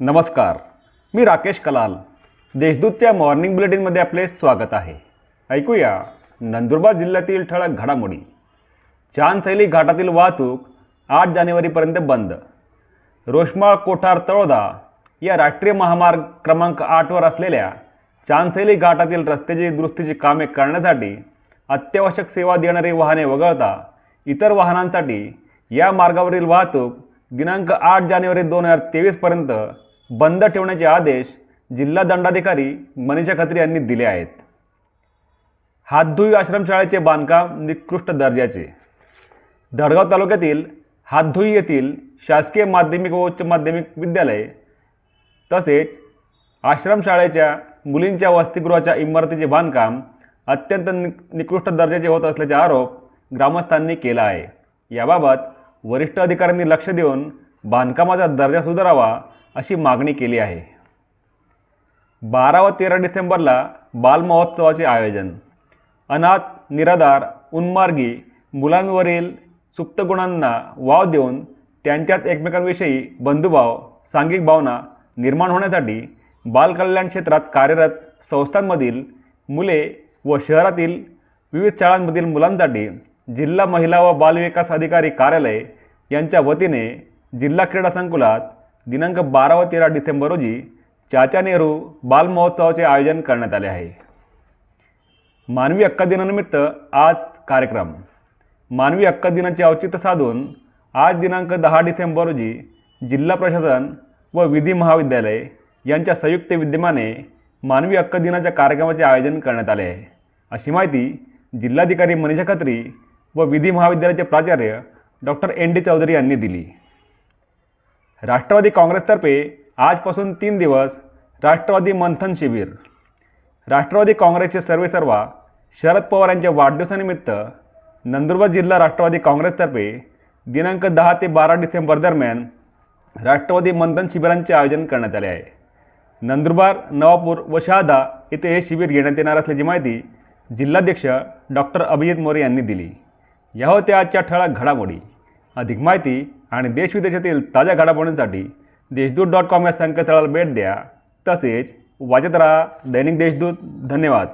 नमस्कार मी राकेश कलाल. देशदूतच्या मॉर्निंग बुलेटिनमध्ये आपले स्वागत आहे. ऐकूया नंदुरबार जिल्ह्यातील ठळक घडामोडी. चांदसैली घाटातील वाहतूक आठ जानेवारीपर्यंत बंद. रोषमाळ कोठार तळोदा या राष्ट्रीय महामार्ग क्रमांक आठवर असलेल्या चांदसैली घाटातील रस्त्याची दुरुस्तीची कामे करण्यासाठी अत्यावश्यक सेवा देणारी वाहने वगळता इतर वाहनांसाठी या मार्गावरील वाहतूक दिनांक आठ जानेवारी दोन हजार तेवीसपर्यंत बंद ठेवण्याचे आदेश जिल्हा दंडाधिकारी मनीषा खत्री यांनी दिले आहेत. हातधुई आश्रमशाळेचे बांधकाम निकृष्ट दर्जाचे. धडगाव तालुक्यातील हातधुई येथील शासकीय माध्यमिक व उच्च माध्यमिक विद्यालय तसेच आश्रमशाळेच्या मुलींच्या वसतिगृहाच्या इमारतीचे बांधकाम अत्यंत नि निकृष्ट दर्जाचे होत असल्याचा आरोप ग्रामस्थांनी केला आहे. याबाबत वरिष्ठ अधिकाऱ्यांनी लक्ष देऊन बांधकामाचा दर्जा सुधारावा अशी मागणी केली आहे. बारा व तेरा डिसेंबरला बालमहोत्सवाचे आयोजन. अनाथ निराधार उन्मार्गी मुलांवरील सुप्त गुणांना वाव देऊन त्यांच्यात एकमेकांविषयी बंधुभाव सांघिक भावना निर्माण होण्यासाठी बालकल्याण क्षेत्रात कार्यरत संस्थांमधील मुले व शहरातील विविध शाळांमधील मुलांसाठी जिल्हा महिला व बालविकास अधिकारी कार्यालय यांच्या वतीने जिल्हा क्रीडा संकुलात दिनांक बारा व तेरा डिसेंबर रोजी चाचा नेहरू बाल महोत्सवाचे आयोजन करण्यात आले आहे. मानवी हक्क दिनानिमित्त आज कार्यक्रम. मानवी हक्क दिनाचे औचित्य साधून आज दिनांक दहा डिसेंबर रोजी जिल्हा प्रशासन व विधी महाविद्यालय यांच्या संयुक्त विद्यमाने मानवी हक्क दिनाच्या कार्यक्रमाचे आयोजन करण्यात आले आहे. अशी माहिती जिल्हाधिकारी मनीषा खत्री व विधी महाविद्यालयाचे प्राचार्य डॉक्टर एन डी चौधरी यांनी दिली. राष्ट्रवादी काँग्रेसतर्फे आजपासून तीन दिवस राष्ट्रवादी मंथन शिबिर. राष्ट्रवादी काँग्रेसचे सर्वेसर्वा शरद पवार यांच्या वाढदिवसानिमित्त नंदुरबार जिल्हा राष्ट्रवादी काँग्रेसतर्फे दिनांक दहा ते बारा डिसेंबर दरम्यान राष्ट्रवादी मंथन शिबिरांचे आयोजन करण्यात आले आहे. नंदुरबार नवापूर व शहादा येथे हे शिबिर घेण्यात येणार असल्याची माहिती जिल्हाध्यक्ष डॉक्टर अभिजित मोरे यांनी दिली. या होत्या आजच्या ठळक घडामोडी. अधिक माहिती आणि देशविदेशातील ताज्या घडामोडींसाठी देशदूत डॉट कॉम या संकेतस्थळाला भेट द्या. तसेच वाजत राहा दैनिक देशदूत. धन्यवाद.